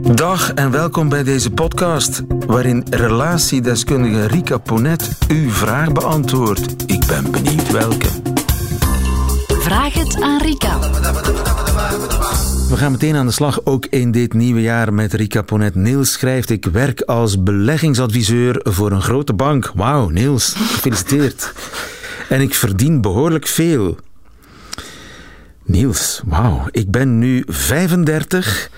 Dag en welkom bij deze podcast, waarin relatiedeskundige Rika Ponet uw vraag beantwoordt. Ik ben benieuwd welke. Vraag het aan Rika. We gaan meteen aan de slag, ook in dit nieuwe jaar met Rika Ponet. Niels schrijft, ik werk als beleggingsadviseur voor een grote bank. Wauw, Niels, gefeliciteerd. en ik verdien behoorlijk veel. Niels, wauw, ik ben nu 35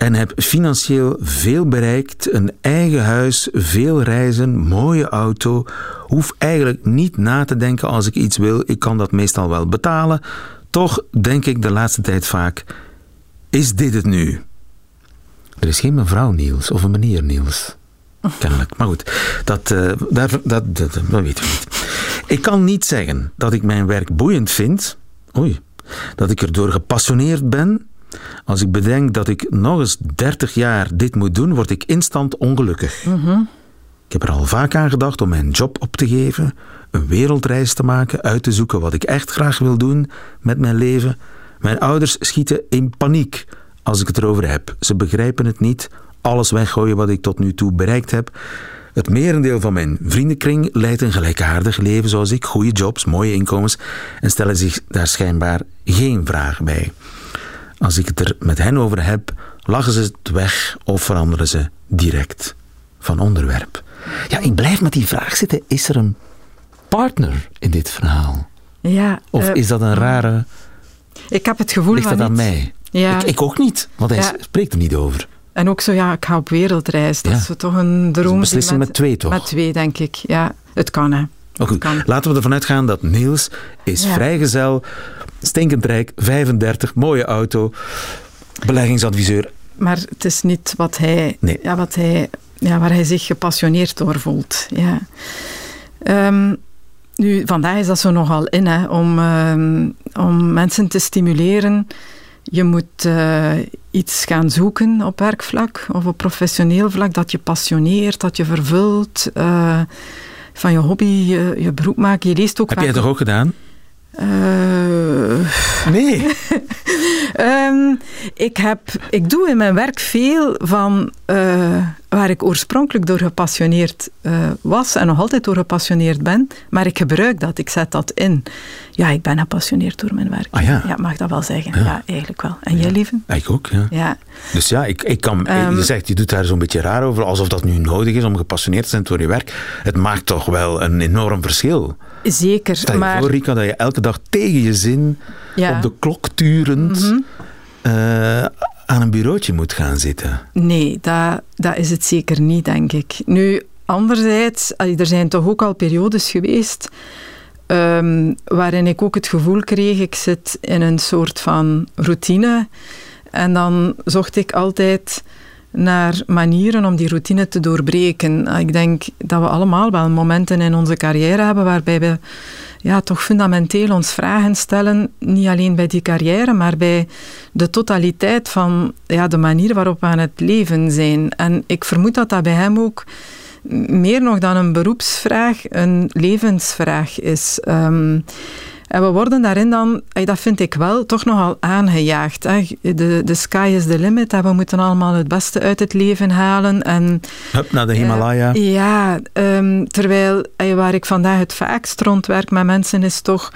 en heb financieel veel bereikt. Een eigen huis, veel reizen, mooie auto. Hoef eigenlijk niet na te denken als ik iets wil. Ik kan dat meestal wel betalen. Toch denk ik de laatste tijd vaak: is dit het nu? Er is geen mevrouw Niels of een meneer Niels. Kennelijk. Maar goed, dat, uh, dat, dat, dat, dat weten we niet. Ik kan niet zeggen dat ik mijn werk boeiend vind. Oei. Dat ik erdoor gepassioneerd ben. Als ik bedenk dat ik nog eens 30 jaar dit moet doen, word ik instant ongelukkig. Ik heb er al vaak aan gedacht om mijn job op te geven, een wereldreis te maken, uit te zoeken wat ik echt graag wil doen met mijn leven. Mijn ouders schieten in paniek als ik het erover heb. Ze begrijpen het niet, alles weggooien wat ik tot nu toe bereikt heb. Het merendeel van mijn vriendenkring leidt een gelijkaardig leven zoals ik, goede jobs, mooie inkomens en stellen zich daar schijnbaar geen vraag bij. Als ik het er met hen over heb, lachen ze het weg of veranderen ze direct van onderwerp. Ja, ik blijf met die vraag zitten. Is er een partner in dit verhaal? Ja. Of uh, is dat een rare... Ik heb het gevoel Ligt dat aan niet. mij? Ja. Ik, ik ook niet, want hij Ja. spreekt er niet over. En ook zo, ja, ik ga op wereldreis. Dat Ja. is toch een droom. een die beslissing met twee, toch? Met twee, denk ik. Ja, het kan, hè. Maar goed, Kan. laten we ervan uitgaan dat Niels is Ja. vrijgezel, stinkend rijk, 35, mooie auto, beleggingsadviseur. Maar het is niet wat hij, Nee. ja, wat hij, ja, waar hij zich gepassioneerd door voelt. Ja. Ehm, nu, vandaag is dat zo nogal in, hè, om, ehm, om mensen te stimuleren. Je moet eh, iets gaan zoeken op werkvlak of op professioneel vlak dat je passioneert, dat je vervult. eh, van je hobby je, je beroep maken. Je leest ook Heb vaak... jij toch ook gedaan? Eh, Nee. Ehm, ik, heb, ik doe in mijn werk veel van eh, waar ik oorspronkelijk door gepassioneerd eh, was en nog altijd door gepassioneerd ben, maar ik gebruik dat, ik zet dat in. Ja, ik ben gepassioneerd door mijn werk. Ah ja. ja mag dat wel zeggen. Ja, eigenlijk wel. En jij, lieve? Ik ook, ja. Ja. Dus ja, ik, ik kan, Ehm. je zegt, je doet daar zo'n beetje raar over, alsof dat nu nodig is om gepassioneerd te zijn door je werk. Het maakt toch wel een enorm verschil. Zeker, Stel je maar... voor, Rika, dat je elke dag tegen je zin. Mhm. op de klok turend, eh, aan een bureautje moet gaan zitten. Nee, dat, is het zeker niet, denk ik. Nu, anderzijds, er zijn toch ook al periodes geweest ehm, waarin ik ook het gevoel kreeg, ik zit in een soort van routine. En dan zocht ik altijd naar manieren om die routine te doorbreken. Ik denk dat we allemaal wel momenten in onze carrière hebben waarbij we ja, toch fundamenteel ons vragen stellen, niet alleen bij die carrière, maar bij de totaliteit van ja, de manier waarop we aan het leven zijn. En ik vermoed dat dat bij hem ook meer nog dan een beroepsvraag, een levensvraag is. Ehm, en we worden daarin dan, eh, dat vind ik wel, toch nogal aangejaagd. De, de sky is the limit. We moeten allemaal het beste uit het leven halen. En Hup, naar de Himalaya. eh, ja, ehm, terwijl eh, waar ik vandaag het vaakst rondwerk met mensen is toch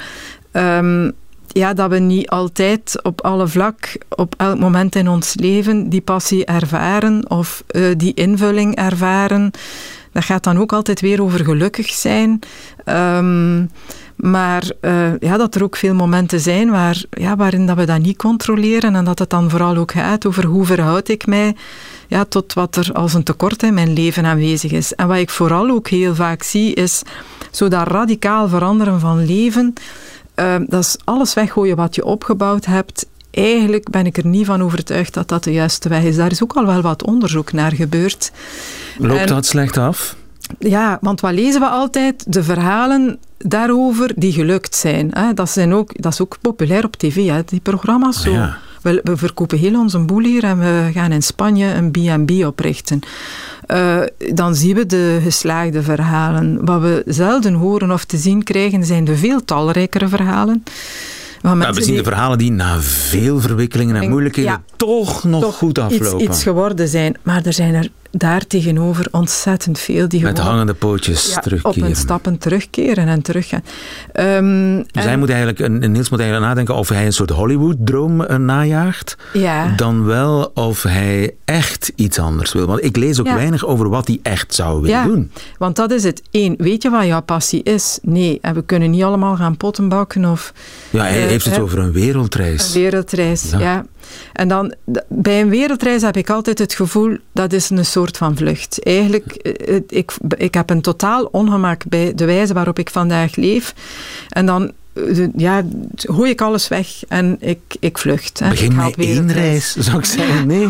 ehm, ja, dat we niet altijd op alle vlak, op elk moment in ons leven, die passie ervaren of die invulling ervaren. Dat gaat dan ook altijd weer over gelukkig zijn. Ehm, maar eh, ja, dat er ook veel momenten zijn waar, ja, waarin dat we dat niet controleren en dat het dan vooral ook gaat over hoe verhoud ik mij ja, tot wat er als een tekort in mijn leven aanwezig is. En wat ik vooral ook heel vaak zie is zo dat radicaal veranderen van leven. eh, dat is alles weggooien wat je opgebouwd hebt. Eigenlijk ben ik er niet van overtuigd dat dat de juiste weg is. Daar is ook al wel wat onderzoek naar gebeurd. Loopt en- dat slecht af? Ja, want wat lezen we altijd? De verhalen daarover die gelukt zijn. Hè? Dat, zijn ook, dat is ook populair op tv, hè? die programma's. Zo. Ah, ja. We, we verkopen heel onze boel hier en we gaan in Spanje een B&B oprichten. Eh, dan zien we de geslaagde verhalen. Wat we zelden horen of te zien krijgen, zijn de veel talrijkere verhalen. we zien de verhalen die na veel verwikkelingen en moeilijkheden toch nog goed aflopen. Iets, iets geworden zijn. Maar er zijn er daar tegenover ontzettend veel die Met hangende pootjes ja, terugkeren. Op hun stappen terugkeren en teruggaan. Um, dus hij moet eigenlijk, Niels moet eigenlijk nadenken of hij een soort Hollywood-droom uh, najaagt. Ja. Dan wel of hij echt iets anders wil. Want ik lees ook weinig over wat hij echt zou willen doen. Want dat is het. Eén, weet je wat jouw passie is? Nee, en we kunnen niet allemaal gaan pottenbakken of... Ja, hij uh, heeft het over een wereldreis. Een wereldreis, ja. En dan, bij een wereldreis heb ik altijd het gevoel, dat is een soort van vlucht. Eigenlijk, eh, ik, ik heb een totaal ongemak bij de wijze waarop ik vandaag leef. En dan eh, ja, gooi ik alles weg en ik, ik vlucht. Hè. Begin met één reis, zou ik zeggen. Nee.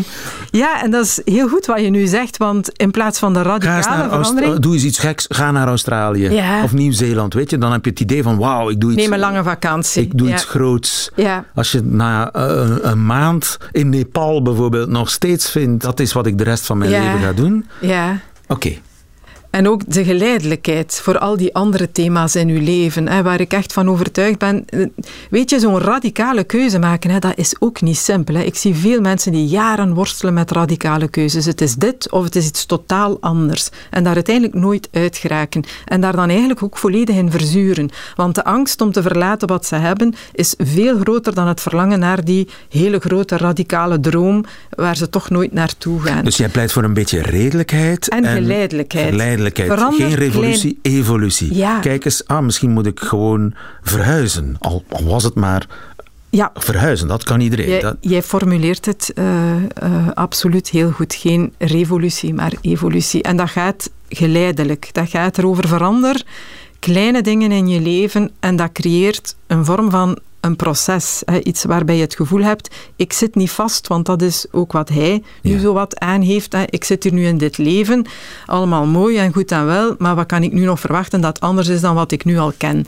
Ja, en dat is heel goed wat je nu zegt, want in plaats van de radicale verandering... doe eens iets geks, ga naar Australië ja. of Nieuw-Zeeland, weet je. Dan heb je het idee van, wauw, ik doe iets... Neem een lange vakantie. Ik doe iets groots. Ja. Als je na uh, een maand in Nepal bijvoorbeeld nog steeds vindt, dat is wat ik de rest van mijn leven ga doen. Ja. Oké. En ook de geleidelijkheid voor al die andere thema's in uw leven, hè, waar ik echt van overtuigd ben. Eh, weet je, zo'n radicale keuze maken, hè, dat is ook niet simpel. Hè. Ik zie veel mensen die jaren worstelen met radicale keuzes. Het is dit of het is iets totaal anders. En daar uiteindelijk nooit uit geraken. En daar dan eigenlijk ook volledig in verzuren. Want de angst om te verlaten wat ze hebben, is veel groter dan het verlangen naar die hele grote radicale droom, waar ze toch nooit naartoe gaan. Dus jij pleit voor een beetje redelijkheid. En, en geleidelijkheid. Geen revolutie, evolutie. Ja. Kijk eens, ah, misschien moet ik gewoon verhuizen. Al, was het maar ja. verhuizen, dat kan iedereen. Jij, dat... jij formuleert het uh, uh, absoluut heel goed. Geen revolutie, maar evolutie. En dat gaat geleidelijk. Dat gaat erover verander kleine dingen in je leven en dat creëert een vorm van een proces. Hè, iets waarbij je het gevoel hebt, ik zit niet vast, want dat is ook wat hij nu ja. zo wat aan heeft. Hè. Ik zit hier nu in dit leven, allemaal mooi en goed en wel, maar wat kan ik nu nog verwachten dat anders is dan wat ik nu al ken?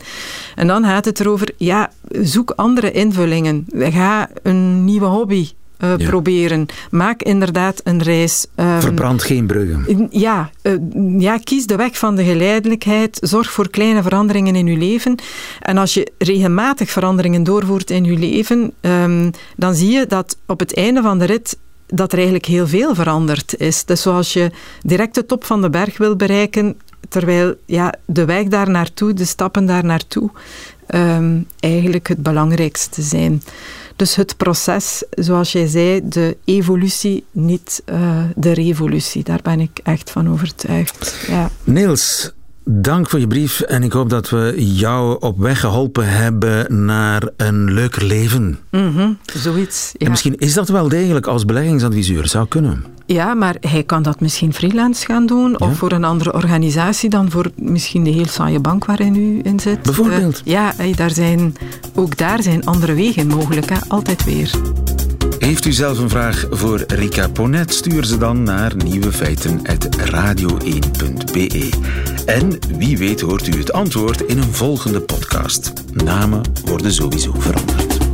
En dan gaat het erover, ja, zoek andere invullingen. Ga een nieuwe hobby uh, ja. proberen. Maak inderdaad een reis. Um, Verbrand geen bruggen. Ja, uh, ja, kies de weg van de geleidelijkheid. Zorg voor kleine veranderingen in je leven. En als je regelmatig veranderingen doorvoert in je leven, um, dan zie je dat op het einde van de rit dat er eigenlijk heel veel veranderd is. Dus zoals je direct de top van de berg wil bereiken, terwijl ja, de weg daar naartoe, de stappen daar naartoe, um, eigenlijk het belangrijkste zijn. Dus het proces, zoals jij zei, de evolutie, niet uh, de revolutie. Daar ben ik echt van overtuigd. Ja. Niels, Dank voor je brief en ik hoop dat we jou op weg geholpen hebben naar een leuker leven. Mm -hmm, zoiets. Ja. En misschien is dat wel degelijk als beleggingsadviseur, zou kunnen. Ja, maar hij kan dat misschien freelance gaan doen ja. of voor een andere organisatie dan voor misschien de heel saaie bank waarin u in zit. Bijvoorbeeld. Uh, ja, daar zijn, ook daar zijn andere wegen mogelijk, hè? altijd weer. Heeft u zelf een vraag voor Rika Ponet? Stuur ze dan naar nieuwefeiten.radio1.be. En wie weet hoort u het antwoord in een volgende podcast. Namen worden sowieso veranderd.